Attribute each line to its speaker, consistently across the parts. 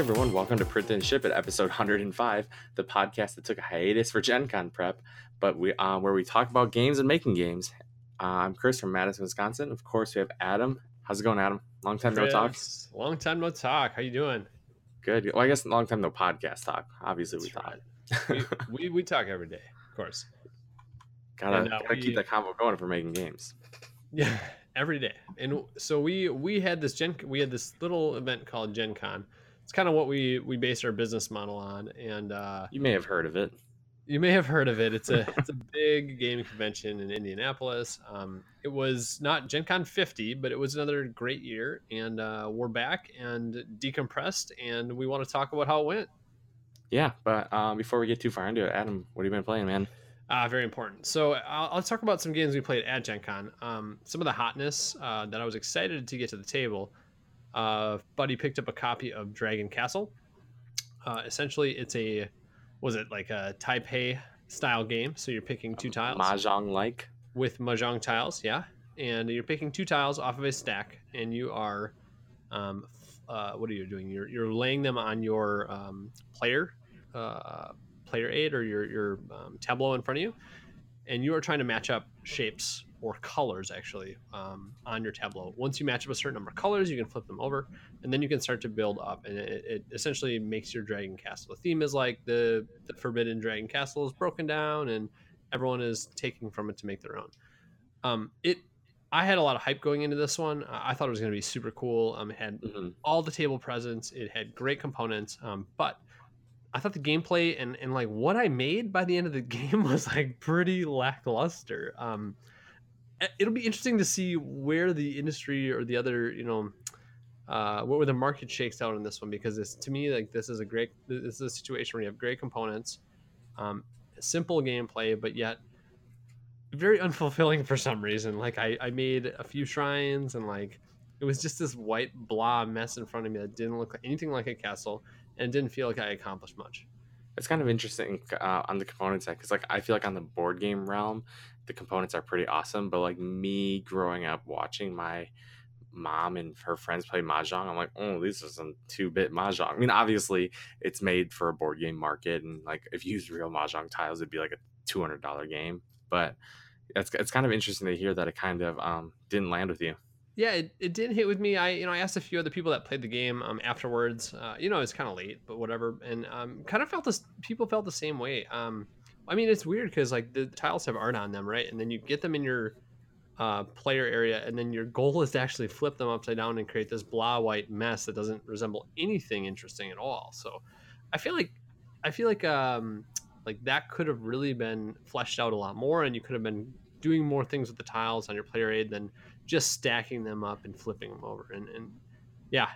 Speaker 1: Everyone, welcome to Print and Ship at episode 105, the podcast that took a hiatus for Gen Con prep, but we uh, where we talk about games and making games. Uh, I'm Chris from Madison, Wisconsin. Of course, we have Adam. How's it going, Adam? Long time no talk.
Speaker 2: Long time no talk. How you doing?
Speaker 1: Good. Well, I guess long time no podcast talk. Obviously, we thought.
Speaker 2: we, we, we talk every day, of course.
Speaker 1: Gotta, and, uh, gotta we, keep that combo going for making games.
Speaker 2: Yeah, every day. And so we we had this Gen we had this little event called Gen Con it's kind of what we we based our business model on. And uh,
Speaker 1: you may have heard of it.
Speaker 2: You may have heard of it. It's a it's a big gaming convention in Indianapolis. Um, it was not Gen Con 50, but it was another great year. And uh, we're back and decompressed, and we want to talk about how it went.
Speaker 1: Yeah, but um, before we get too far into it, Adam, what have you been playing, man?
Speaker 2: Uh, very important. So I'll, I'll, talk about some games we played at Gen Con. Um, some of the hotness uh, that I was excited to get to the table uh, Buddy picked up a copy of Dragon Castle. Uh, essentially, it's a was it like a Taipei style game? So you're picking two tiles,
Speaker 1: mahjong like
Speaker 2: with mahjong tiles, yeah. And you're picking two tiles off of a stack, and you are, um, uh, what are you doing? You're you're laying them on your um, player uh, player aid or your your um, tableau in front of you, and you are trying to match up shapes or colors actually um, on your tableau. Once you match up a certain number of colors, you can flip them over, and then you can start to build up. And it, it essentially makes your dragon castle. The theme is like the, the forbidden dragon castle is broken down, and everyone is taking from it to make their own. Um, it I had a lot of hype going into this one. I thought it was going to be super cool. Um, it had mm-hmm. all the table presence. It had great components. Um, but I thought the gameplay and, and like what I made by the end of the game was like pretty lackluster. Um, it'll be interesting to see where the industry or the other you know uh, where the market shakes out in this one because it's to me like this is a great this is a situation where you have great components um, simple gameplay but yet very unfulfilling for some reason. Like I, I made a few shrines and like it was just this white blah mess in front of me that didn't look like anything like a castle and didn't feel like i accomplished much.
Speaker 1: It's kind of interesting uh, on the component side because like i feel like on the board game realm the components are pretty awesome. But like me growing up watching my mom and her friends play mahjong, I'm like, oh, this is some two bit mahjong. I mean, obviously, it's made for a board game market, and like if you use real mahjong tiles, it'd be like a two hundred dollar game. But it's it's kind of interesting to hear that it kind of um, didn't land with you.
Speaker 2: Yeah, it, it didn't hit with me. I you know I asked a few other people that played the game um, afterwards. Uh, you know, it's kind of late, but whatever, and um, kind of felt this. People felt the same way. Um, I mean, it's weird because like the tiles have art on them, right? And then you get them in your uh, player area, and then your goal is to actually flip them upside down and create this blah white mess that doesn't resemble anything interesting at all. So, I feel like I feel like um, like that could have really been fleshed out a lot more, and you could have been doing more things with the tiles on your player aid than just stacking them up and flipping them over. And, and yeah,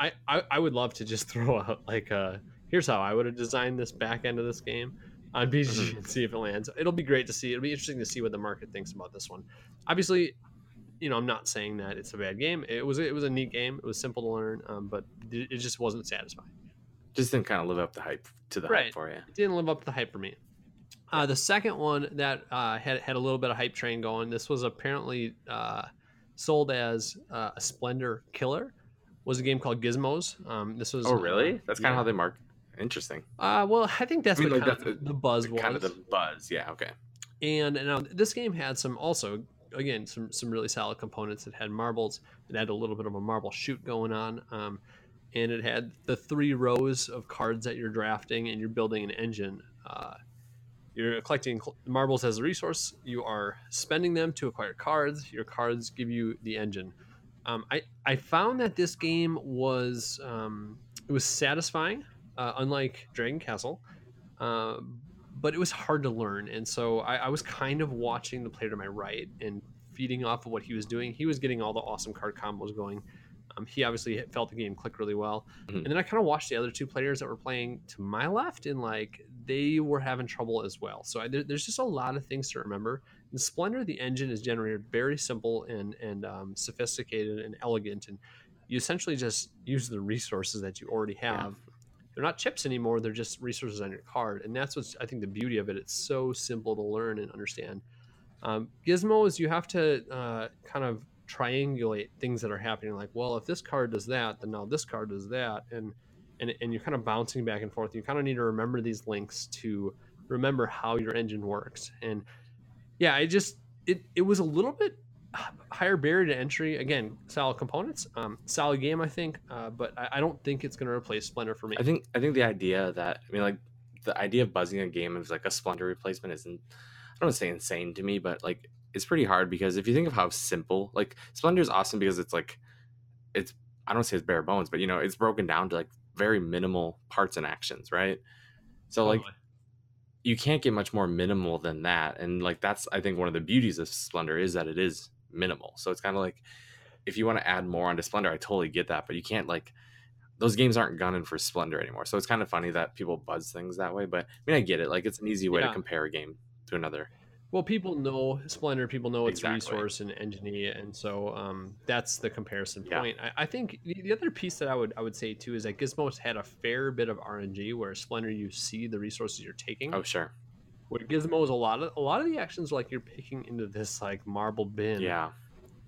Speaker 2: I, I, I would love to just throw out like a here's how I would have designed this back end of this game on BGG mm-hmm. and see if it lands. It'll be great to see. It'll be interesting to see what the market thinks about this one. Obviously, you know, I'm not saying that it's a bad game. It was it was a neat game. It was simple to learn, um, but it just wasn't satisfying.
Speaker 1: Just didn't kind of live up the hype to the right. hype for you.
Speaker 2: It didn't live up to the hype for me. Uh, the second one that uh, had had a little bit of hype train going. This was apparently uh, sold as uh, a Splendor killer. Was a game called Gizmos. Um, this was.
Speaker 1: Oh really? That's kind of how they mark Interesting.
Speaker 2: Uh, well, I think that's I mean, like kind of the buzz
Speaker 1: the,
Speaker 2: was.
Speaker 1: Kind of the buzz, yeah. Okay.
Speaker 2: And now this game had some also again some some really solid components. It had marbles. It had a little bit of a marble shoot going on. Um, and it had the three rows of cards that you're drafting, and you're building an engine. Uh, you're collecting marbles as a resource. You are spending them to acquire cards. Your cards give you the engine. Um, I I found that this game was um, it was satisfying uh, unlike Dragon Castle. Uh, but it was hard to learn, and so I, I, was kind of watching the player to my right and feeding off of what he was doing. He was getting all the awesome card combos going. Um, he obviously felt the game click really well, mm-hmm. and then I kind of watched the other two players that were playing to my left, and like they were having trouble as well. So I, there, there's just a lot of things to remember. In Splendor, the engine is generated very simple and and um, sophisticated and elegant, and you essentially just use the resources that you already have. They're not chips anymore they're just resources on your card. And that's what's i think the beauty of it. It's so simple to learn and understand. Um, gizmos you have to uh, kind of triangulate things that are happening. Like well if this card does that then now this card does that. And and and you're kind of bouncing back and forth. You kind of need to remember these links to remember how your engine works. And yeah, I just it it was a little bit higher barrier to entry. Again, solid components, um, solid game, I think, uh, but I, I, don't think it's going to replace Splendor for me.
Speaker 1: I think I think the idea that I mean, like the idea of buzzing a game as like a Splendor replacement isn't. I don't want to say insane to me, but like it's pretty hard because if you think of how simple, like Splendor is awesome because it's like it's I don't say it's bare bones, but you know it's broken down to like very minimal parts and actions, right? So like you can't get much more minimal than that, and like that's I think one of the beauties of Splendor is that it is minimal. So it's kind of like if you want to add more onto Splendor, I totally get that, but you can't like those games aren't gunning for Splendor anymore. So it's kind of funny that people buzz things that way, but I mean I get it. Like it's an easy way yeah. to compare a game to another.
Speaker 2: Well, people know Splendor, people know it's exactly. resource and Engine, and so um, that's the comparison point. Yeah. I, I, think the other piece that I would I would say too is that Gizmos had a fair bit of RNG, where Splendor you see the resources you're taking.
Speaker 1: Oh sure.
Speaker 2: Where is a lot of a lot of the actions like you're picking into this like marble bin.
Speaker 1: Yeah.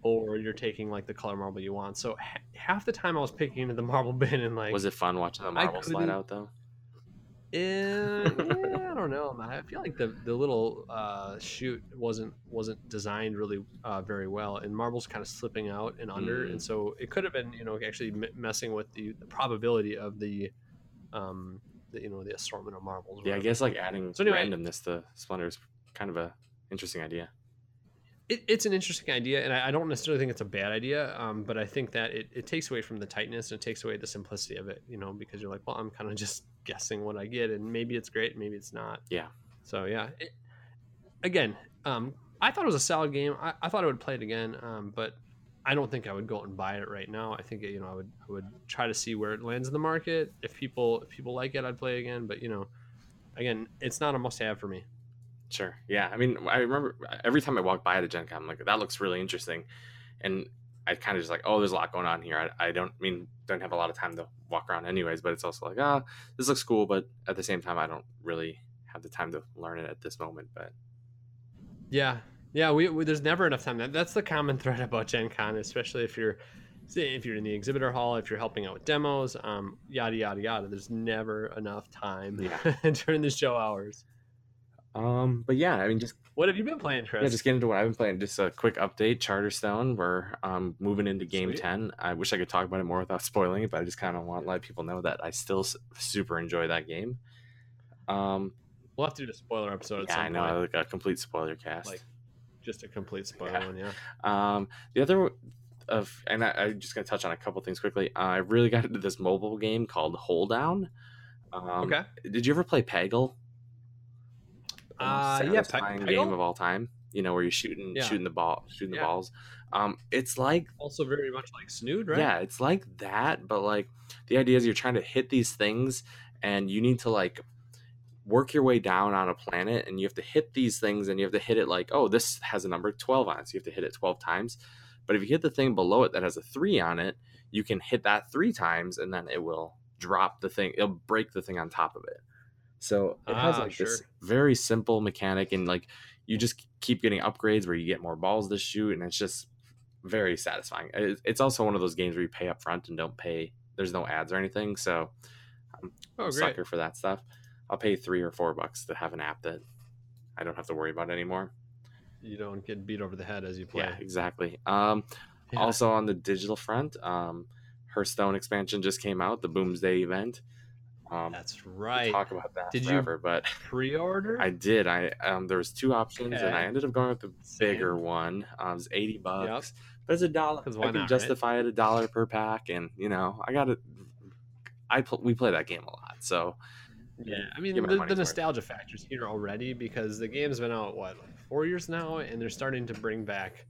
Speaker 2: Or you're taking like the color marble you want. So half the time I was picking into the marble bin and like.
Speaker 1: Was it fun watching the marble slide out though?
Speaker 2: yeah, I don't know. I feel like the the little uh, chute wasn't wasn't designed really uh, very well, and marbles kind of slipping out and under, mm. and so it could have been you know actually m- messing with the, the, probability of the, um, the, you know the assortment of marbles.
Speaker 1: Yeah, I guess like adding so anyway, randomness to Splendor is kind of a interesting idea
Speaker 2: it, it's an interesting idea, and I, I, don't necessarily think it's a bad idea. Um, but I think that it, it takes away from the tightness and it takes away the simplicity of it. You know, because you're like, well, I'm kind of just guessing what I get, and maybe it's great, maybe it's not.
Speaker 1: Yeah.
Speaker 2: So yeah, it, again, um, I thought it was a solid game. I, I thought I would play it again, um, but I don't think I would go out and buy it right now. I think you know I would I would try to see where it lands in the market. If people if people like it, I'd play again. But you know, again, it's not a must have for me.
Speaker 1: Sure. Yeah. I mean, I remember every time I walk by at a Gen Con, I'm like, that looks really interesting. And I kind of just like, oh, there's a lot going on here. I, I don't I mean, don't have a lot of time to walk around anyways, but it's also like, ah, oh, this looks cool. But at the same time, I don't really have the time to learn it at this moment. But
Speaker 2: yeah. Yeah. We, we there's never enough time. That, that's the common thread about Gen Con, especially if you're, if you're in the exhibitor hall, if you're helping out with demos, um, yada, yada, yada. There's never enough time yeah. during the show hours.
Speaker 1: Um, but yeah, I mean, just
Speaker 2: what have you been playing, Chris?
Speaker 1: Yeah, just get into what I've been playing. Just a quick update: Charterstone. We're um, moving into game Sweet. ten. I wish I could talk about it more without spoiling it, but I just kind of want to let people know that I still super enjoy that game. Um,
Speaker 2: we'll have to do a spoiler episode.
Speaker 1: Yeah, I know, point. like a complete spoiler cast,
Speaker 2: like just a complete spoiler yeah. one. Yeah.
Speaker 1: Um, the other of, and I, am just gonna touch on a couple things quickly. Uh, I really got into this mobile game called Holedown. Um, okay. Did you ever play Peggle?
Speaker 2: uh, yeah,
Speaker 1: Pe- game of all time. You know, where you're shooting yeah. shooting the ball, shooting yeah. the balls. Um, it's like
Speaker 2: also very much like Snood, right?
Speaker 1: Yeah, it's like that, but like the idea is you're trying to hit these things, and you need to like work your way down on a planet, and you have to hit these things, and you have to hit it like, oh, this has a number twelve on it, so you have to hit it twelve times. But if you hit the thing below it that has a three on it, you can hit that three times, and then it will drop the thing. It'll break the thing on top of it. So it has ah, like sure. this very simple mechanic, and like you just keep getting upgrades where you get more balls to shoot, and it's just very satisfying. It's also one of those games where you pay up front and don't pay. There's no ads or anything, so I'm oh, a sucker for that stuff. I'll pay three or four bucks to have an app that I don't have to worry about anymore.
Speaker 2: You don't get beat over the head as you play.
Speaker 1: Yeah, exactly. Um, yeah. Also on the digital front, um, Hearthstone expansion just came out, the Boomsday event.
Speaker 2: Um, That's right.
Speaker 1: talk about that did forever, you but
Speaker 2: pre-order?
Speaker 1: I did. I um, there was two options, okay. and I ended up going with the Same. bigger one. Um, it was eighty bucks, yep. but it's a dollar. I can not, justify right? it a dollar per pack, and you know I got it. I pl- we play that game a lot, so
Speaker 2: yeah. I mean the, the nostalgia factors here already because the game's been out what like four years now, and they're starting to bring back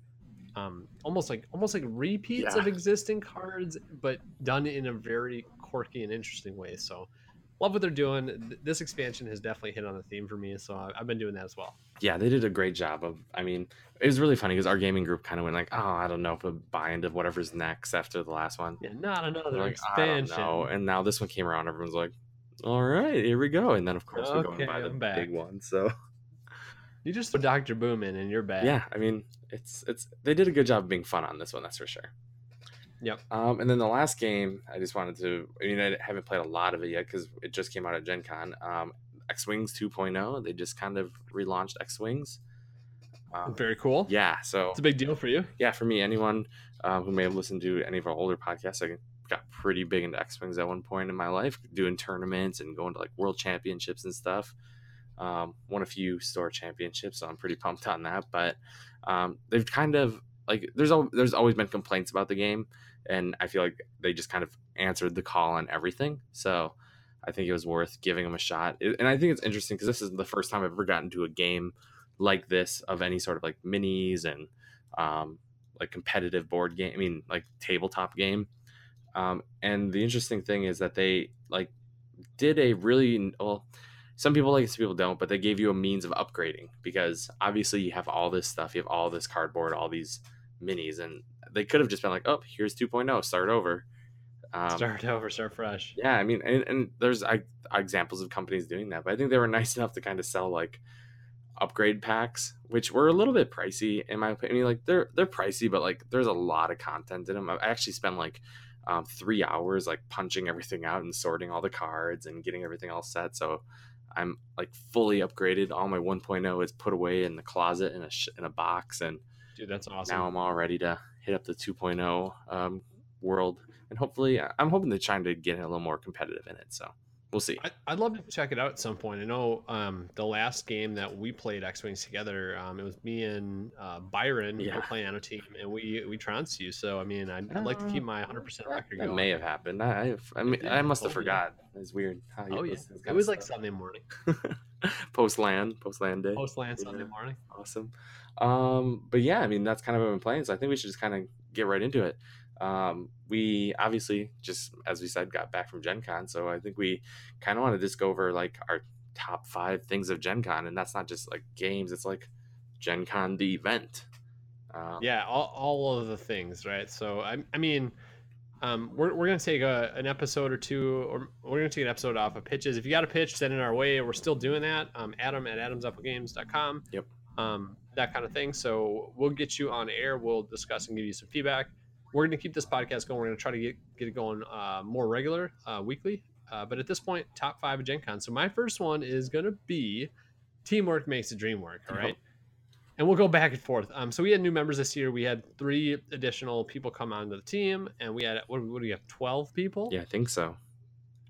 Speaker 2: um, almost like almost like repeats yeah. of existing cards, but done in a very quirky and interesting way. So love what they're doing. This expansion has definitely hit on the theme for me, so I've been doing that as well.
Speaker 1: Yeah, they did a great job of. I mean, it was really funny because our gaming group kind of went like, "Oh, I don't know if we buy into whatever's next after the last one."
Speaker 2: Yeah, not another like, expansion.
Speaker 1: And now this one came around, everyone's like, "All right, here we go." And then of course okay, we go and buy the I'm big one. So
Speaker 2: you just put Doctor Boom in, and you're back.
Speaker 1: Yeah, I mean, it's it's they did a good job of being fun on this one, that's for sure.
Speaker 2: Yep.
Speaker 1: Um, and then the last game, I just wanted to. I mean, I haven't played a lot of it yet because it just came out at Gen Con. Um, X Wings 2.0. They just kind of relaunched X Wings. Um,
Speaker 2: Very cool.
Speaker 1: yeah, so
Speaker 2: It's a big deal for you.
Speaker 1: yeah, for me, anyone um, who may have listened to any of our older podcasts, I got pretty big into X Wings at one point in my life, doing tournaments and going to like world championships and stuff. Um, won a few store championships, so I'm pretty pumped on that. But um, they've kind of like there's al- there's always been complaints about the game, and I feel like they just kind of answered the call on everything. So I think it was worth giving them a shot. It- and I think it's interesting because this is the first time I've ever gotten to a game like this of any sort of like minis and um, like competitive board game. I mean, like tabletop game. Um, and the interesting thing is that they like did a really well. Some people like it, some people don't, but they gave you a means of upgrading because obviously you have all this stuff, you have all this cardboard, all these minis, and they could have just been like, "Oh, here's 2.0, start over." Um,
Speaker 2: start over, start fresh.
Speaker 1: yeah, I mean, and, and there's I, examples of companies doing that, but I think they were nice enough to kind of sell like upgrade packs, which were a little bit pricey in my opinion. Like they're they're pricey, but like there's a lot of content in them. I actually spent like um, three hours like punching everything out and sorting all the cards and getting everything all set. So I'm like fully upgraded. All my 1.0 is put away in the closet in a sh- in a box, and
Speaker 2: Dude, that's awesome.
Speaker 1: now I'm all ready to hit up the 2.0 um, world. And hopefully, I'm hoping to try to get a little more competitive in it. So we'll see.
Speaker 2: I, I'd love to check it out at some point. I know um, the last game that we played X Wings together, um, it was me and uh, Byron we
Speaker 1: Yeah.
Speaker 2: were playing on a team, and we we trounced you. So I mean, I'd, I'd like to keep my 100 percent record
Speaker 1: That
Speaker 2: going.
Speaker 1: may have happened. I, I, mean,
Speaker 2: Yeah,
Speaker 1: I must have
Speaker 2: oh, yeah.
Speaker 1: forgot. It's weird. How you
Speaker 2: Oh yeah,
Speaker 1: listen to
Speaker 2: it was like. Sunday morning,
Speaker 1: post land, post land day.
Speaker 2: post land Sunday
Speaker 1: Yeah.
Speaker 2: morning.
Speaker 1: Awesome. Um, but yeah, I mean that's kind of what I've been playing. So I think we should just kind of get right into it. Um, we obviously just as we said got back from Gen Con, so I think we kind of want to just go over like our top five things of Gen Con, and that's not just like games; it's like Gen Con the event. Um,
Speaker 2: Yeah, all, all of the things, right? So I, I mean, um, we're, we're gonna take a, an episode or two, or we're gonna take an episode off of pitches. If you got a pitch, send it our way. We're still doing that. Um, Adam at AdamsAppleGames.com.
Speaker 1: Yep.
Speaker 2: Um, that kind of thing. So we'll get you on air. We'll discuss and give you some feedback. We're gonna keep this podcast going. We're gonna try to get get it going uh, more regular, uh, weekly. Uh, but at this point, top five of Gen Con. So my first one is gonna be teamwork makes the dream work. All right. Yep. and we'll go back and forth. Um, so we had new members this year. We had three additional people come onto the team, and we had what, what do we have? Twelve people.
Speaker 1: yeah, I think so.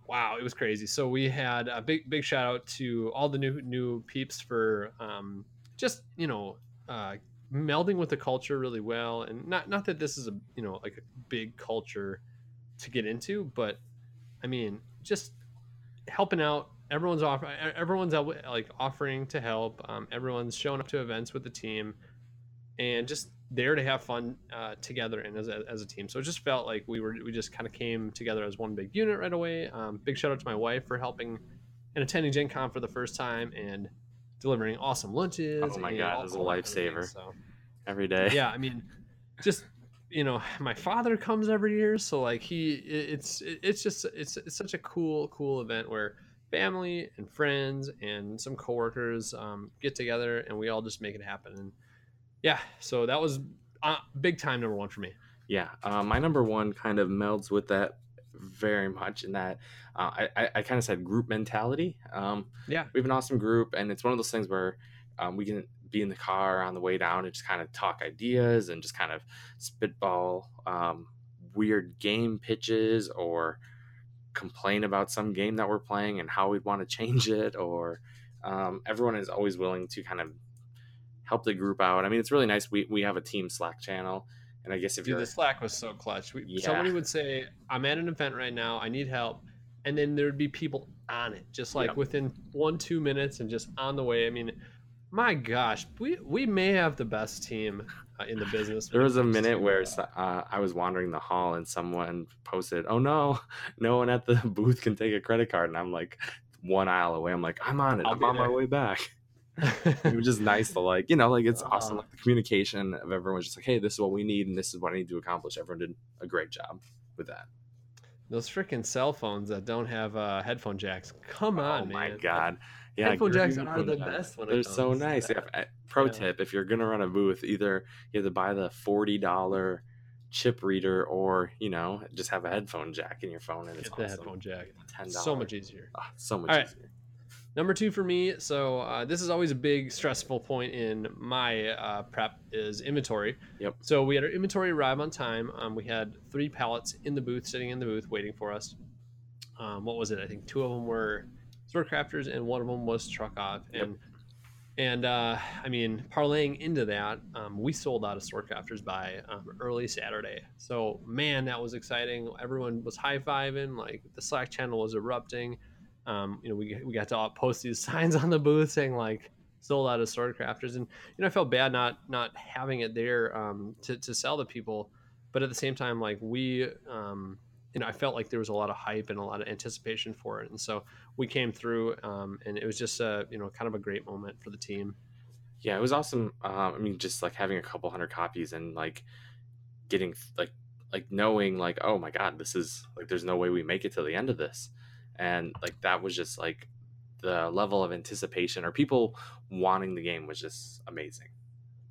Speaker 2: Wow, it was crazy. So we had a big big shout out to all the new new peeps for um, just you know uh, melding with the culture really well, and not not that this is a you know like a big culture to get into, but I mean just helping out. Everyone's off. Everyone's out, like offering to help. Um, everyone's showing up to events with the team, and just there to have fun uh, together and as a, as a team. So it just felt like we were we just kind of came together as one big unit right away. Um, big shout out to my wife for helping and attending Gen Con for the first time and delivering awesome lunches.
Speaker 1: Oh my God,
Speaker 2: all-
Speaker 1: it a
Speaker 2: all that kind of
Speaker 1: lifesaver.
Speaker 2: So
Speaker 1: Every day.
Speaker 2: yeah, I mean, just you know, my father comes every year, so like he, it's it's just it's it's such a cool cool event where family and friends and some coworkers um, get together and we all just make it happen. And yeah, so that was uh, big time number one for me.
Speaker 1: Yeah, uh, my number one kind of melds with that very much in that uh, I, I, I kind of said group mentality. Um,
Speaker 2: Yeah.
Speaker 1: we have an awesome group, and it's one of those things where um, we can be in the car on the way down and just kind of talk ideas and just kind of spitball um, weird game pitches or complain about some game that we're playing and how we'd want to change it or um, everyone is always willing to kind of help the group out i mean it's really nice we, we have a team slack channel and i guess if
Speaker 2: Dude,
Speaker 1: you're
Speaker 2: the Slack was so clutch. We,
Speaker 1: Yeah.
Speaker 2: Somebody would say, "I'm at an event right now. I need help," and then there'd be people on it, just like
Speaker 1: Yep.
Speaker 2: within one two minutes, and just on the way. I mean, my gosh, we we may have the best team uh, in the business.
Speaker 1: There was a minute
Speaker 2: to,
Speaker 1: where
Speaker 2: uh,
Speaker 1: I was wandering the hall and someone posted, "Oh no, no one at the booth can take a credit card," and I'm like one aisle away. I'm like, "I'm on it.
Speaker 2: I'll
Speaker 1: I'm
Speaker 2: be
Speaker 1: on my way back." It was just nice to like, you know, like it's awesome.
Speaker 2: Uh.
Speaker 1: Like the communication of everyone's just like, "Hey, this is what we need, and this is what I need to accomplish." Everyone did a great job with that.
Speaker 2: Those freaking cell phones that don't have uh, headphone jacks. Come on,
Speaker 1: oh
Speaker 2: man.
Speaker 1: my god, yeah,
Speaker 2: Headphone jacks are the best when
Speaker 1: They're so nice. uh, pro
Speaker 2: Yeah.
Speaker 1: tip: If you're gonna run a booth, either you have to buy the forty dollar chip reader or you know just have a headphone jack in your phone and it's
Speaker 2: Get the
Speaker 1: awesome.
Speaker 2: headphone jack.
Speaker 1: $10.
Speaker 2: So much easier.
Speaker 1: Ah, so much
Speaker 2: right.
Speaker 1: easier.
Speaker 2: Number two for me. So uh, this is always a big stressful point in my uh, prep is inventory.
Speaker 1: Yep.
Speaker 2: So we had our inventory arrive on time. Um, we had three pallets in the booth, sitting in the booth, waiting for us. Um, what was it? I think two of them were sword crafters, and one of them was truck off.
Speaker 1: Yep.
Speaker 2: And and uh, I mean, parlaying into that, um, we sold out of sword crafters by um, early Saturday. So man, that was exciting. Everyone was high fiving. Like the Slack channel was erupting. Um, you know, we, we got to post these signs on the booth saying like sold out of sword crafters, and you know, I felt bad not not having it there um, to to sell to people, but at the same time, like we. Um, you know, I felt like there was a lot of hype and a lot of anticipation for it, and so we came through, um, and it was just a you know kind of a great moment for the team.
Speaker 1: Yeah, it was awesome. Um, I mean, just like having a couple hundred copies and like getting like like knowing like oh my god, this is like there's no way we make it to the end of this, and like that was just like the level of anticipation or people wanting the game was just amazing.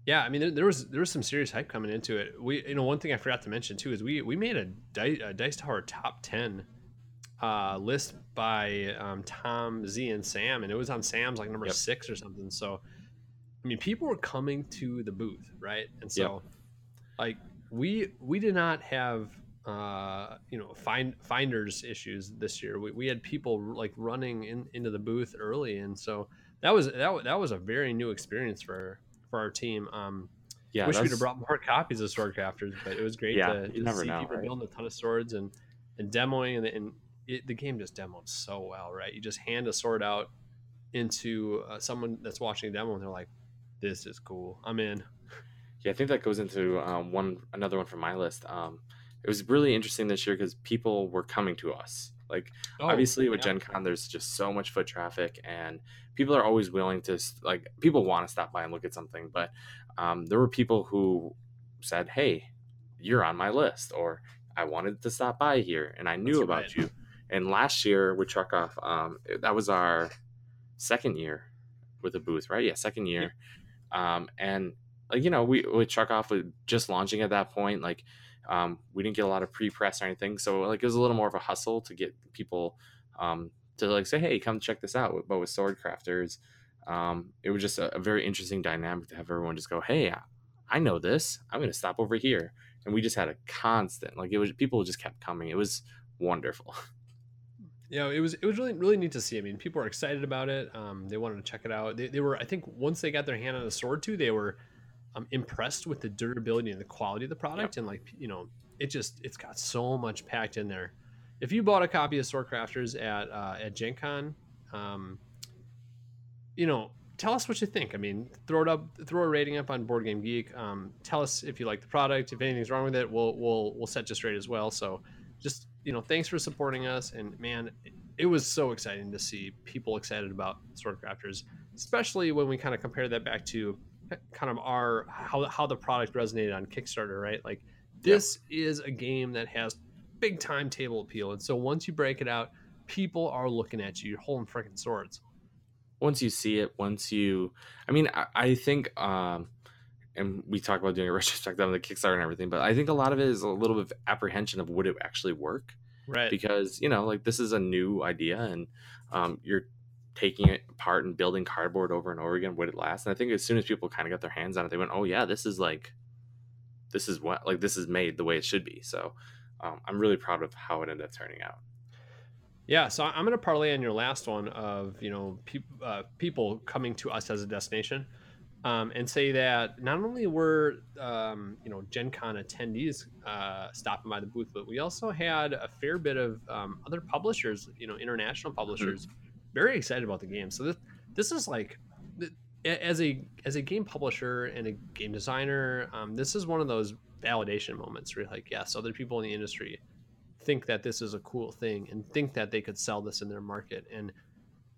Speaker 2: Yeah, I mean, there, there was there was some serious hype coming into it. We, you know, one thing I forgot to mention too is we we made a, Dice, a Dice Tower top ten uh, list by um, Tom Z and Sam, and it was on Sam's like number
Speaker 1: Yep.
Speaker 2: six or something. So, I mean, people were coming to the booth, right? And so, like, we we did not have uh, you know find finders issues this year. We, we had people like running in, into the booth early, and so that was that that was a very new experience for for our team. Um,
Speaker 1: Yeah,
Speaker 2: wish we'd have brought more copies of Sword Crafters, but it was great
Speaker 1: Yeah,
Speaker 2: to, to
Speaker 1: never
Speaker 2: see
Speaker 1: know,
Speaker 2: people
Speaker 1: right?
Speaker 2: building a ton of swords and and demoing, and, and it, the game just demoed so well, right? You just hand a sword out into uh, someone that's watching a demo, and they're like, "This is cool. I'm in."
Speaker 1: Yeah, I think that goes into um, one another one from my list. Um, it was really interesting this year because people were coming to us. Like
Speaker 2: Oh,
Speaker 1: obviously with
Speaker 2: yeah.
Speaker 1: Gen Con, there's just so much foot traffic, and people are always willing to like people want to stop by and look at something. But um, there were people who said, "Hey, you're on my list," or "I wanted to stop by here, and I knew
Speaker 2: That's
Speaker 1: about
Speaker 2: right.
Speaker 1: you." And last year with Truck Off, um, that was our second year with a booth, right? Yeah, second year. Um, and like you know, we with Truck Off just launching at that point. Like, um, we didn't get a lot of pre-press or anything, so like it was a little more of a hustle to get people um, to like say, "Hey, come check this out." But with Sword Crafters, um, it was just a, a very interesting dynamic to have everyone just go, "Hey, I, know this. I'm going to stop over here," and we just had a constant like it was. People just kept coming. It was wonderful.
Speaker 2: Yeah, it was it was really really neat to see. I mean, people were excited about it. Um, they wanted to check it out. They, they were, I think, once they got their hand on the sword too, they were um, impressed with the durability and the quality of the product. And like, you know, it just it's got so much packed in there. If you bought a copy of Sword Crafters at uh, at Gen Con, um, you know, tell us what you think. I mean, throw it up, throw a rating up on Board Game Geek. Um, tell us if you like the product. If anything's wrong with it, we'll we'll we'll set you straight as well. So just you know, thanks for supporting us. And man, it, it was so exciting to see people excited about Sword Crafters, especially when we kind of compare that back to kind of our how how the product resonated on Kickstarter, right? Like this is a game that has big time table appeal, and so once you break it out, people are looking at you. You're holding freaking swords.
Speaker 1: once you see it, once you, I mean, I, I think, um, and we talk about doing a retrospective on the Kickstarter and everything, but I think a lot of it is a little bit of apprehension of would it actually work
Speaker 2: Right.
Speaker 1: because you know, like this is a new idea and um, you're taking it apart and building cardboard over and over again. Would it last? And I think as soon as people kind of got their hands on it, they went, "Oh yeah, this is like, this is what like this is made the way it should be." So um, I'm really proud of how it ended up turning out.
Speaker 2: Yeah, so I'm going to parlay on your last one of you know peop uh, people coming to us as a destination, um, and say that not only were um, you know Gen Con attendees uh, stopping by the booth, but we also had a fair bit of um, other publishers, you know, international publishers, very excited about the game. So this this is like as a as a game publisher and a game designer, um, this is one of those validation moments where you're like, yes, other people in the industry think that this is a cool thing and think that they could sell this in their market. And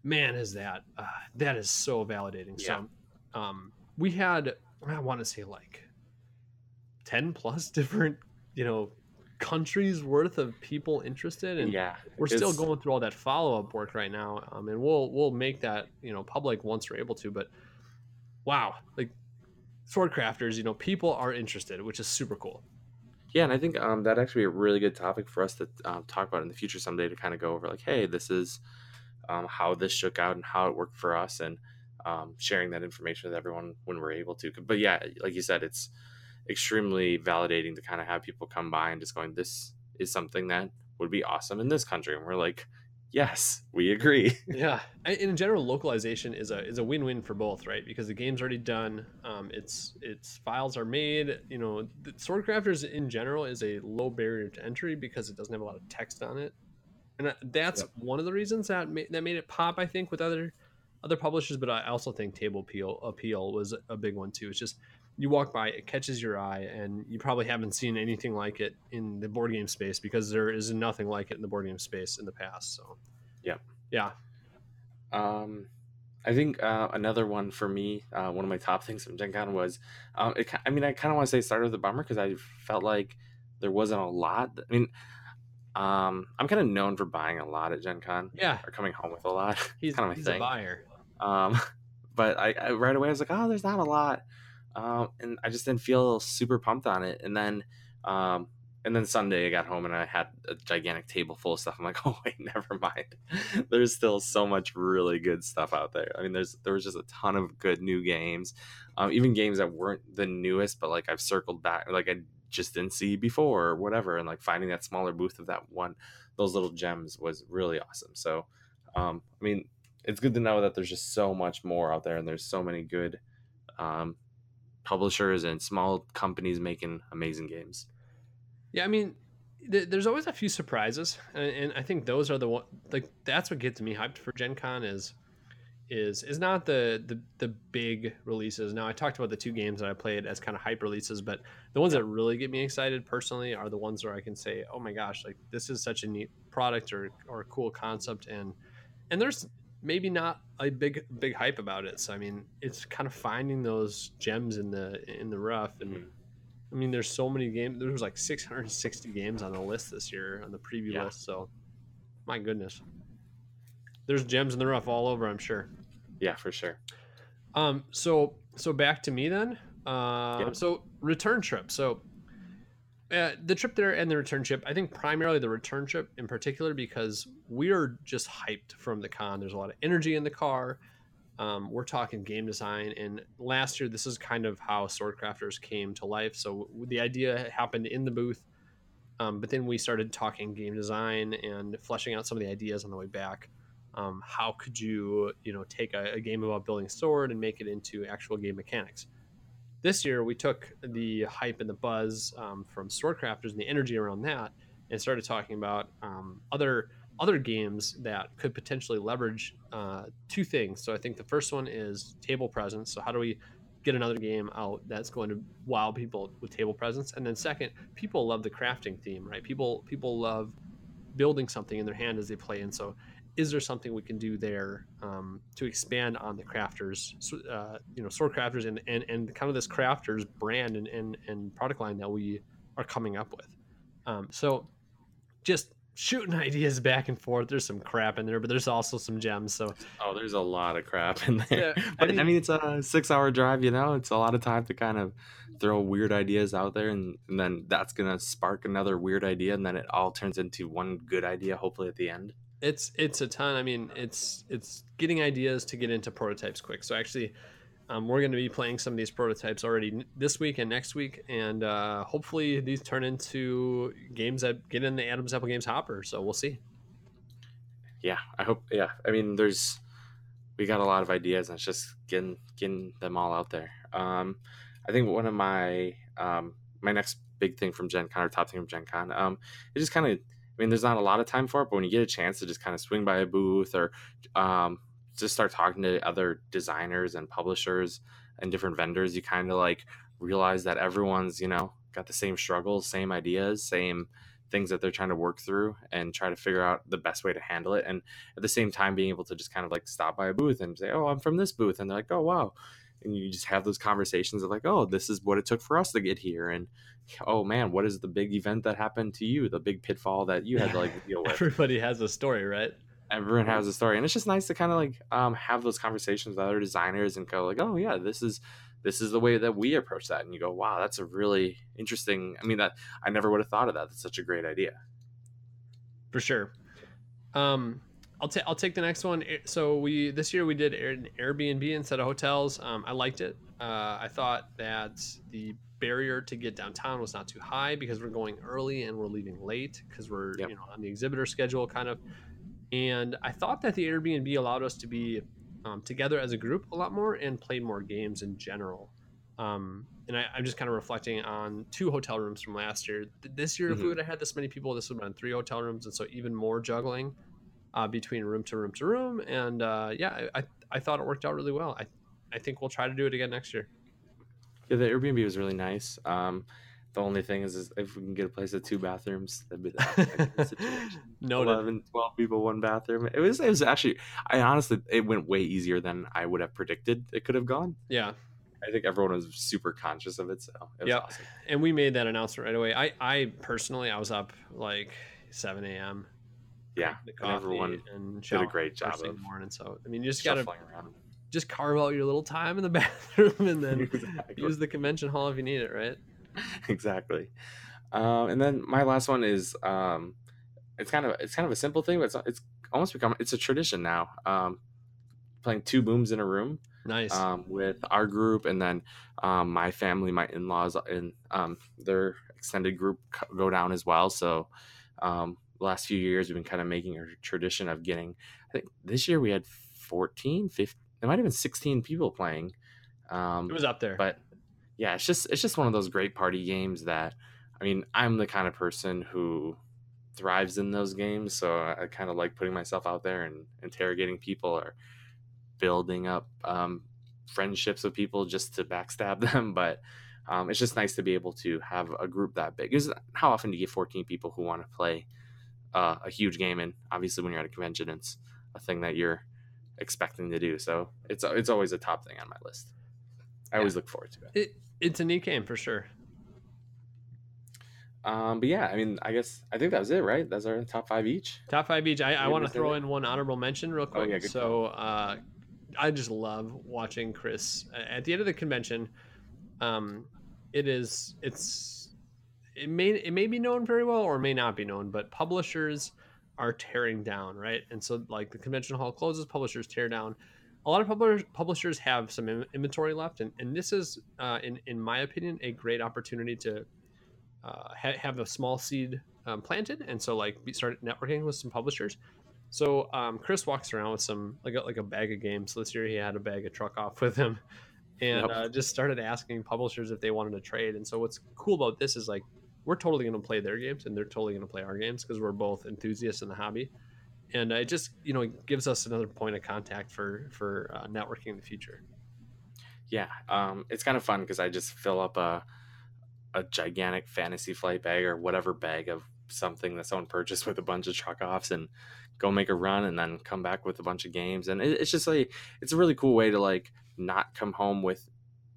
Speaker 2: man is that uh, that is so validating. So um, we had i want to say like 10 plus different you know countries worth of people interested and
Speaker 1: yeah,
Speaker 2: we're still going through all that follow-up work right now um, and we'll we'll make that you know public once we're able to but wow like sword crafters you know people are interested which is super cool
Speaker 1: Yeah, and I think um, that actually be a really good topic for us to um, talk about in the future someday to kind of go over like, hey, this is um, how this shook out and how it worked for us, and um, sharing that information with everyone when we're able to. But yeah, like you said, it's extremely validating to kind of have people come by and just going, this is something that would be awesome in this country, and we're like, yes, we agree.
Speaker 2: yeah, and in general, localization is a is a win win for both, right? Because the game's already done, um, its its files are made. You know, Sword Crafters in general is a low barrier to entry because it doesn't have a lot of text on it, and that's yep. one of the reasons that ma- that made it pop. I think with other other publishers, but I also think table appeal appeal was a big one too. It's just you walk by, it catches your eye, and you probably haven't seen anything like it in the board game space because there is nothing like it in the board game space in the past. So,
Speaker 1: yeah,
Speaker 2: yeah.
Speaker 1: Um, I think uh, another one for me, uh, one of my top things from Gen Con was, um, it, I mean, I kind of want to say started with a bummer because I felt like there wasn't a lot. I mean, um, I'm kind of known for buying a lot at Gen Con.
Speaker 2: Yeah.
Speaker 1: Or coming home with a lot.
Speaker 2: He's
Speaker 1: kind of
Speaker 2: my he's thing. a buyer.
Speaker 1: Um, but I, I, right away I was like, oh, there's not a lot um, and I just didn't feel super pumped on it. And then, um, and then Sunday I got home and I had a gigantic table full of stuff. I'm like, oh wait, never mind. there's still so much really good stuff out there. I mean, there's there was just a ton of good new games, um, even games that weren't the newest, but like I've circled back, like I just didn't see before or whatever. And like finding that smaller booth of that one, those little gems was really awesome. So, um, I mean, it's good to know that there's just so much more out there and there's so many good um, publishers and small companies making amazing games.
Speaker 2: Yeah, I mean, th- there's always a few surprises, and, and, I think those are the one. Like that's what gets me hyped for Gen Con is is is not the, the the big releases. Now I talked about the two games that I played as kind of hype releases, but the ones that really get me excited personally are the ones where I can say, "Oh my gosh, like this is such a neat product or or a cool concept," and and there's maybe not a big big hype about it. So I mean, it's kind of finding those gems in the in the rough. And mm-hmm. I mean, there's so many games. There was like 660 games on the list this year on the preview yeah. list. So my goodness, there's gems in the rough all over. I'm sure.
Speaker 1: Yeah, for sure.
Speaker 2: Um. So so back to me then. Uh, yep. So return trip. So uh, the trip there and the return trip. I think primarily the return trip in particular because we are just hyped from the con. There's a lot of energy in the car. Um, we're talking game design, and last year this is kind of how Swordcrafters came to life. So the idea happened in the booth, um, but then we started talking game design and fleshing out some of the ideas on the way back. Um, how could you, you know, take a, a game about building a sword and make it into actual game mechanics? This year, we took the hype and the buzz um, from Sword Crafters and the energy around that, and started talking about um, other other games that could potentially leverage uh, two things. So I think the first one is table presence. So how do we get another game out that's going to wow people with table presence? And then second, people love the crafting theme, right? People people love building something in their hand as they play, and so is there something we can do there um, to expand on the crafters, uh, you know, sword crafters and, and, and kind of this crafters brand and, and, and product line that we are coming up with. Um, so just shooting ideas back and forth. There's some crap in there, but there's also some gems. So
Speaker 1: oh, there's a lot of crap in there. Yeah, but I mean, I mean, it's a six hour drive. You know, it's a lot of time to kind of throw weird ideas out there, and, and then that's gonna spark another weird idea, and then it all turns into one good idea. Hopefully at the end
Speaker 2: it's it's a ton. I mean, it's it's getting ideas to get into prototypes quick. So actually, um, we're going to be playing some of these prototypes already this week and next week, and uh, hopefully these turn into games that get in the Adams Apple Games hopper. So we'll see.
Speaker 1: Yeah, I hope. Yeah, I mean, there's we got a lot of ideas, and it's just getting getting them all out there. Um, I think one of my um, my next big thing from Gen Con or top thing from Gen Con, um, it just kind of mean, there's not a lot of time for it, but when you get a chance to just kind of swing by a booth or um, just start talking to other designers and publishers and different vendors, you kind of like realize that everyone's, you know, got the same struggles, same ideas, same things that they're trying to work through and try to figure out the best way to handle it. And at the same time, being able to just kind of like stop by a booth and say, Oh, I'm from this booth. And they're like, Oh, wow. And you just have those conversations of like, Oh, this is what it took for us to get here. And oh man, what is the big event that happened to you? The big pitfall that you had to like deal with.
Speaker 2: Everybody has a story, right?
Speaker 1: Everyone has a story, and it's just nice to kind of like um, have those conversations with other designers and go like, oh yeah, this is this is the way that we approach that and you go wow that's a really interesting i mean that i never would have thought of that that's such a great idea
Speaker 2: for sure um I'll take I'll take the next one. So we this year we did an Airbnb instead of hotels. Um, I liked it. Uh, I thought that the barrier to get downtown was not too high because we're going early and we're leaving late because we're yep. you know on the exhibitor schedule kind of. And I thought that the Airbnb allowed us to be um, together as a group a lot more and play more games in general. Um, and I, am just kind of reflecting on two hotel rooms from last year. This year, mm-hmm. if we mm-hmm. would have had this many people, this would have been three hotel rooms, and so even more juggling uh, between room to room to room. And uh, yeah, I, I thought it worked out really well. I, I think we'll try to do it again next year.
Speaker 1: Yeah, the Airbnb was really nice. Um, the only thing is, is if we can get a place with two bathrooms, that'd be the situation. no, 11, 12 people, one bathroom. It was, it was actually, I honestly, it went way easier than I would have predicted it could have gone.
Speaker 2: Yeah.
Speaker 1: I think everyone was super conscious of it. So it
Speaker 2: yeah. Awesome. And we made that announcement right away. I, I personally, I was up like 7 a.m
Speaker 1: yeah, and everyone and did a great job of
Speaker 2: morning. So I mean, you just gotta just carve out your little time in the bathroom and then exactly. use the convention hall if you need it, right?
Speaker 1: exactly. Um, and then my last one is um, it's kind of it's kind of a simple thing, but it's it's almost become it's a tradition now. Um, playing two booms in a room.
Speaker 2: Nice.
Speaker 1: Um, with our group, and then um, my family, my in laws, and um, their extended group go down as well. So um, the last few years we've been kind of making a tradition of getting i think this year we had 14 15 there might have been 16 people playing
Speaker 2: um, it was up there
Speaker 1: but yeah it's just it's just one of those great party games that i mean i'm the kind of person who thrives in those games so i, I kind of like putting myself out there and interrogating people or building up um, friendships with people just to backstab them but um, it's just nice to be able to have a group that big. Because how often do you get 14 people who want to play uh, a huge game, and obviously when you're at a convention, it's a thing that you're expecting to do. So it's it's always a top thing on my list. I yeah. always look forward to it.
Speaker 2: it. It's a neat game for sure.
Speaker 1: Um, but yeah, I mean, I guess I think that was it, right? That's our top five each.
Speaker 2: Top five each. I, I want to throw in one honorable mention real quick. Oh, yeah, so uh, I just love watching Chris at the end of the convention. Um, it is it's it may it may be known very well or may not be known, but publishers are tearing down, right? And so like the convention hall closes, publishers tear down. A lot of publishers publishers have some inventory left, and, and this is, uh, in in my opinion, a great opportunity to uh, ha- have a small seed um, planted, and so like start networking with some publishers. So um, Chris walks around with some like a, like a bag of games. So this year he had a bag of truck off with him, and yep. uh, just started asking publishers if they wanted to trade. And so what's cool about this is like we're totally going to play their games and they're totally going to play our games because we're both enthusiasts in the hobby. And it just you know gives us another point of contact for for uh, networking in the future.
Speaker 1: Yeah um, it's kind of fun because i just fill up a a gigantic fantasy flight bag or whatever bag of something that someone purchased with a bunch of truck offs and go make a run and then come back with a bunch of games. And it, it's just like it's a really cool way to like not come home with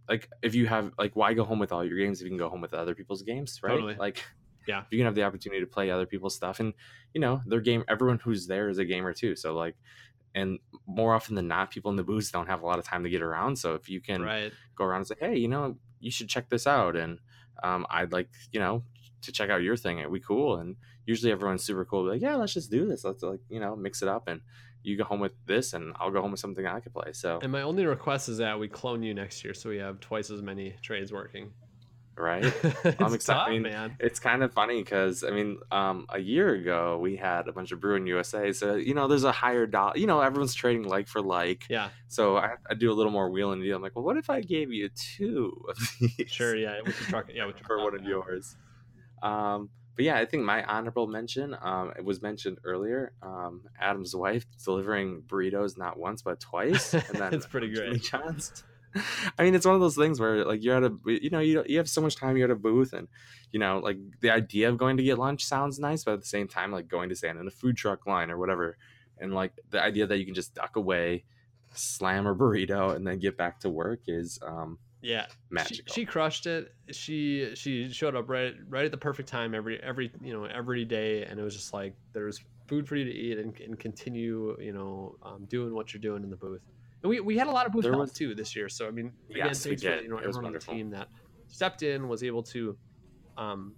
Speaker 1: like if you have like why go home with all your games if you can go home with other people's games right totally. like
Speaker 2: yeah
Speaker 1: you can have the opportunity to play other people's stuff and you know their game everyone who's there is a gamer too so like and more often than not people in the booths don't have a lot of time to get around so if you can
Speaker 2: right.
Speaker 1: go around and say hey you know you should check this out and um, i'd like you know to check out your thing it'd be cool and usually everyone's super cool like yeah let's just do this let's like you know mix it up and you go home with this and I'll go home with something I could play. So
Speaker 2: And my only request is that we clone you next year so we have twice as many trades working.
Speaker 1: Right. I'm excited. Tough, I mean, man. It's kind of funny because I mean, um, a year ago we had a bunch of Bruin USA. So you know, there's a higher dollar. You know, everyone's trading like for like.
Speaker 2: Yeah.
Speaker 1: So I, I do a little more wheeling deal. I'm like, well, what if I gave you two of these?
Speaker 2: Sure. Yeah. With the truck. Yeah. With
Speaker 1: for one of yours. Um, but yeah, I think my honorable mention, um, it was mentioned earlier. Um, Adam's wife delivering burritos not once but twice,
Speaker 2: and then it's pretty great.
Speaker 1: John's. I mean, it's one of those things where like you're at a, you know, you you have so much time. You're at a booth, and you know, like the idea of going to get lunch sounds nice, but at the same time, like going to stand in a food truck line or whatever, and like the idea that you can just duck away, slam a burrito, and then get back to work is um,
Speaker 2: yeah,
Speaker 1: magical.
Speaker 2: She, she, crushed it. She she showed up right right at the perfect time every every you know every day, and it was just like there's food for you to eat and, and continue you know um, doing what you're doing in the booth. And we, we had a lot of booth
Speaker 1: There was-
Speaker 2: too this year. So I mean, again,
Speaker 1: Yes,
Speaker 2: thanks for you know
Speaker 1: It was
Speaker 2: everyone on the team that stepped in was able to um,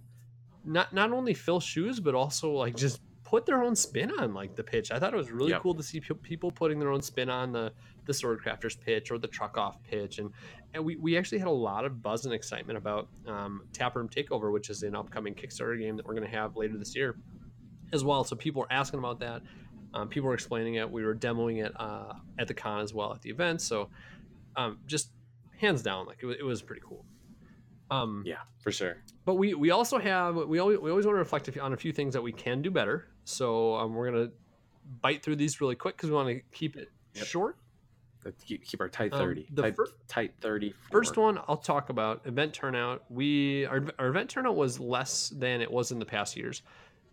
Speaker 2: not not only fill shoes but also like just put their own spin on like the pitch. I thought it was really
Speaker 1: Yep.
Speaker 2: cool to see pe- people putting their own spin on the the Swordcrafters pitch or the truck off pitch and and we, we actually had a lot of buzz and excitement about um, Taproom Takeover, which is an upcoming Kickstarter game that we're going to have later this year as well. So people were asking about that. Um, people were explaining it. We were demoing it uh, at the con as well at the event. So um, just hands down, like it, wa- it was pretty cool. Um,
Speaker 1: Yeah, for sure.
Speaker 2: but we we also have we always we always want to reflect on a few things that we can do better. So um, we're gonna bite through these really quick because we want to keep it
Speaker 1: Yep.
Speaker 2: short.
Speaker 1: Let's keep, keep our tight
Speaker 2: Um,
Speaker 1: thirty.
Speaker 2: the
Speaker 1: tight,
Speaker 2: fir-
Speaker 1: tight thirty.
Speaker 2: First one I'll talk about event turnout. We our, our event turnout was less than it was in the past years.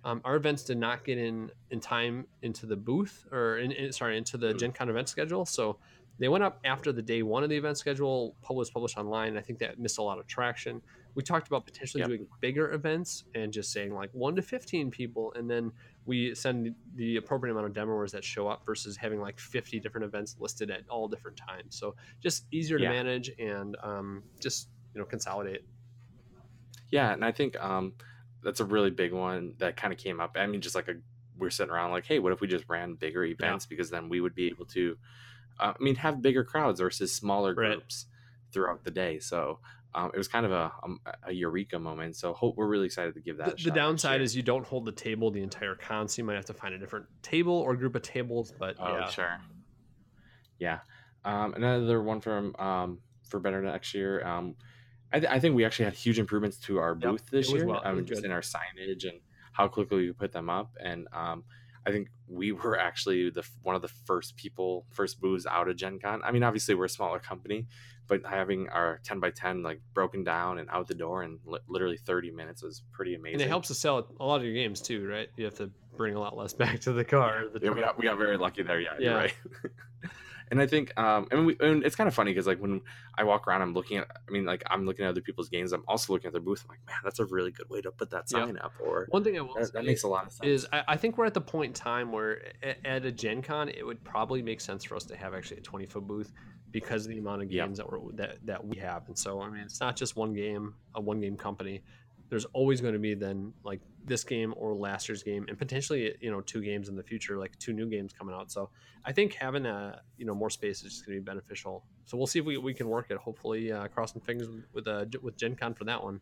Speaker 2: Um, our events did not get in in time into the booth or in, in- sorry into the
Speaker 1: Booth.
Speaker 2: Gen Con event schedule. So they went up after the day one of the event schedule was published online. I think that missed a lot of traction. We talked about potentially
Speaker 1: Yep.
Speaker 2: doing bigger events and just saying like one to fifteen people, and then we send the appropriate amount of demoers that show up versus having like 50 different events listed at all different times. So just easier to
Speaker 1: Yeah.
Speaker 2: manage and um, just you know consolidate.
Speaker 1: Yeah, and I think um, that's a really big one that kind of came up. I mean, just like a we're sitting around like, hey, what if we just ran bigger events because then we would be able to, uh, I mean, have bigger crowds versus smaller
Speaker 2: Right.
Speaker 1: groups throughout the day. So um, it was kind of a, a, a eureka moment. So hope we're really excited to give that.
Speaker 2: The,
Speaker 1: a
Speaker 2: the
Speaker 1: shot next
Speaker 2: downside is you don't hold the table the entire con, so you might have to find a different table or group of tables. But
Speaker 1: Oh,
Speaker 2: yeah,
Speaker 1: sure. Yeah. Um, another one from um, for better next year. Um, I, th- I think we actually had huge improvements to our
Speaker 2: Yep,
Speaker 1: booth this year.
Speaker 2: well- it
Speaker 1: um, just in our signage and how quickly we put them up. And um, I think we were actually the one of the first people, first booths out of Gen Con. I mean, obviously we're a smaller company, but having our 10 by 10 like broken down and out the door in li- literally 30 minutes was pretty amazing.
Speaker 2: and it helps to sell a lot of your games too, right? You have to bring a lot less back to the car. The
Speaker 1: Yeah, we got, we got very lucky there. Yeah,
Speaker 2: Yeah.
Speaker 1: you're right. and I think, um, and, we, and it's kind of funny because like when I walk around, I'm looking at, I mean, like I'm looking at other people's games. I'm also looking at their booth. I'm like, man, that's a really good way to put that sign up. Or
Speaker 2: One thing I will
Speaker 1: that,
Speaker 2: say
Speaker 1: that makes a lot of sense.
Speaker 2: is I, I think we're at the point in time where at, at a Gen Con it would probably make sense for us to have actually a 20 foot booth because of the amount of
Speaker 1: Yep.
Speaker 2: games that we're that, that we have. And so I mean it's not just one game, a one game company. There's always going to be then like this game or last year's game and potentially you know two games in the future, like two new games coming out. So I think having a you know more space is just going to be beneficial. So we'll see if we, we can work it. Hopefully, uh, crossing fingers with with, uh, with Gen Con for that one.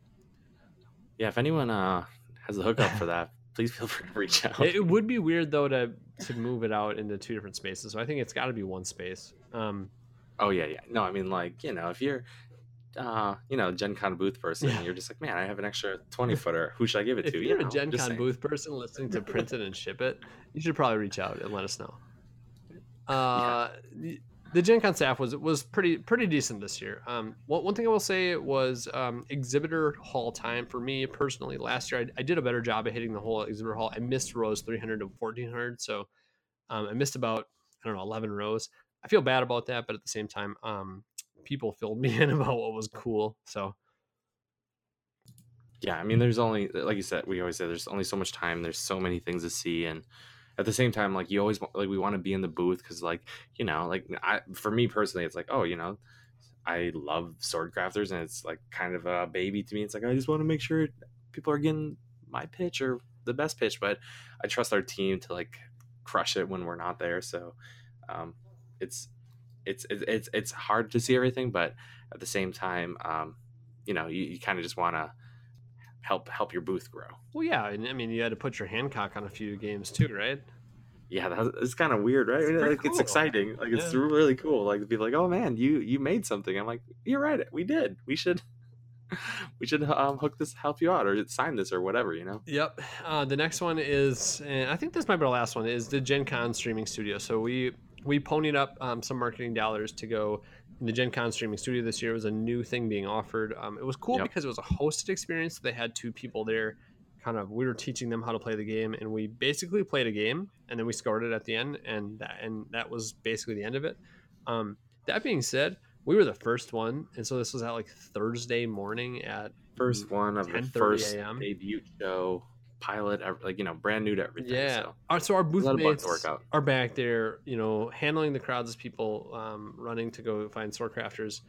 Speaker 1: yeah, if anyone uh, has a hookup for that, please feel free to reach out.
Speaker 2: It, it would be weird though to to move it out into two different spaces. So I think it's got to be one space. Um,
Speaker 1: oh yeah, yeah. No, I mean like you know if you're. Uh, you know, Gen Con booth person,
Speaker 2: Yeah.
Speaker 1: you're just like, man, I have an extra 20 footer. Who should I give it
Speaker 2: if
Speaker 1: to?
Speaker 2: you're
Speaker 1: you
Speaker 2: a
Speaker 1: know,
Speaker 2: Gen Con
Speaker 1: saying.
Speaker 2: booth person listening to print it and ship it, you should probably reach out and let us know. Uh, the, the Gen Con staff was was pretty pretty decent this year. Um, one, one thing I will say was um, exhibitor hall time for me personally. Last year I, I did a better job of hitting the whole exhibitor hall. I missed rows 300 to 1400, so um, I missed about I don't know 11 rows. I feel bad about that, but at the same time, um, people filled me in about what was cool. So
Speaker 1: yeah i mean there's only like you said we always say there's only so much time there's so many things to see and at the same time like you always want like we want to be in the booth because like you know like I, for me personally it's like oh you know i love Swordcrafters and it's like kind of a baby to me it's like i just want to make sure people are getting my pitch or the best pitch but i trust our team to like crush it when we're not there so um it's it's it's it's, hard to see everything but at the same time um you know you, you kind of just want to help help your booth grow.
Speaker 2: well, yeah, and I mean you had to put your Hancock on a few games too, right?
Speaker 1: Yeah, that's it's kind of weird, right?
Speaker 2: It's
Speaker 1: like it's exciting. Like it's
Speaker 2: Yeah.
Speaker 1: really cool. Like to be like, oh man, you you made something. I'm like, you're right, we did. We should we should um, hook this, help you out, or sign this, or whatever. You know.
Speaker 2: Yep. Uh, the next one is, and I think this might be our last one, is the Gen Con streaming studio. So we we ponied up um, some marketing dollars to go in the Gen Con streaming studio this year. It was a new thing being offered. Um, it was cool
Speaker 1: Yep.
Speaker 2: because it was a hosted experience. They had two people there. Kind of, we were teaching them how to play the game, and we basically played a game, and then we scored it at the end, and that and that was basically the end of it. Um, that being said, we were the first one, and so this was at like Thursday morning at
Speaker 1: First one of the first
Speaker 2: a.m..
Speaker 1: debut show pilot, like you know, brand new to everything.
Speaker 2: Yeah.
Speaker 1: So
Speaker 2: Our, so our booth
Speaker 1: lot of bugs
Speaker 2: mates
Speaker 1: to work out.
Speaker 2: are back there, you know, handling the crowds as people um, running to go find Swordcrafters,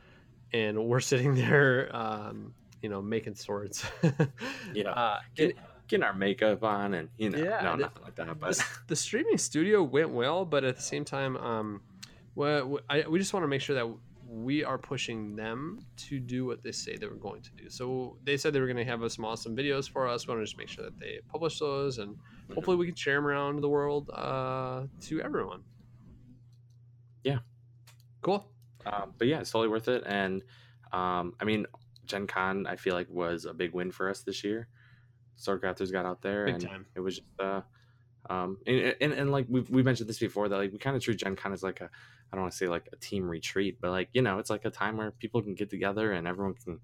Speaker 2: and we're sitting there, um, you know, making swords.
Speaker 1: Yeah.
Speaker 2: Uh,
Speaker 1: Get- getting our makeup on and you know,
Speaker 2: Yeah,
Speaker 1: no, nothing like that. But
Speaker 2: the, the streaming studio went well, but at the same time, um, well, I, we just want to make sure that we are pushing them to do what they say they were going to do. So they said they were going to have some awesome videos for us. We want to just make sure that they publish those, and hopefully we can share them around the world uh, to everyone.
Speaker 1: Yeah.
Speaker 2: Cool.
Speaker 1: um, but yeah, it's totally worth it. And um, I mean, Gen Con, I feel like was a big win for us this year. Swordcrafters got out there,
Speaker 2: Big
Speaker 1: and
Speaker 2: time.
Speaker 1: it was just, uh, um, and, and, and like we've we mentioned this before that like we kind of treat Gen Con as like a, I don't want to say like a team retreat, but like you know, it's like a time where people can get together and everyone can.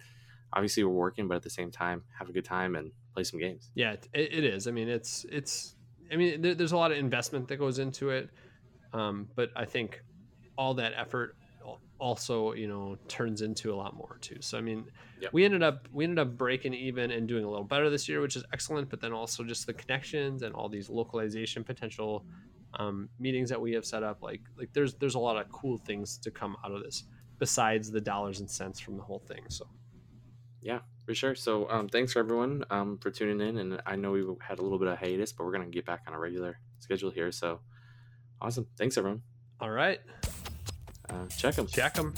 Speaker 1: Obviously, we're working, but at the same time, have a good time and play some games.
Speaker 2: Yeah, it, it is. I mean, it's it's. I mean, there, there's a lot of investment that goes into it, um, but I think all that effort also, you know, turns into a lot more too. So I mean,
Speaker 1: Yep.
Speaker 2: we ended up we ended up breaking even and doing a little better this year, which is excellent. But then also just the connections and all these localization potential um, meetings that we have set up. Like like there's there's a lot of cool things to come out of this besides the dollars and cents from the whole thing. So
Speaker 1: Yeah, for sure. So um, thanks for everyone um, for tuning in, and I know we had a little bit of hiatus, but we're gonna get back on a regular schedule here. So awesome! Thanks everyone.
Speaker 2: all right,
Speaker 1: Uh, check them.
Speaker 2: check them.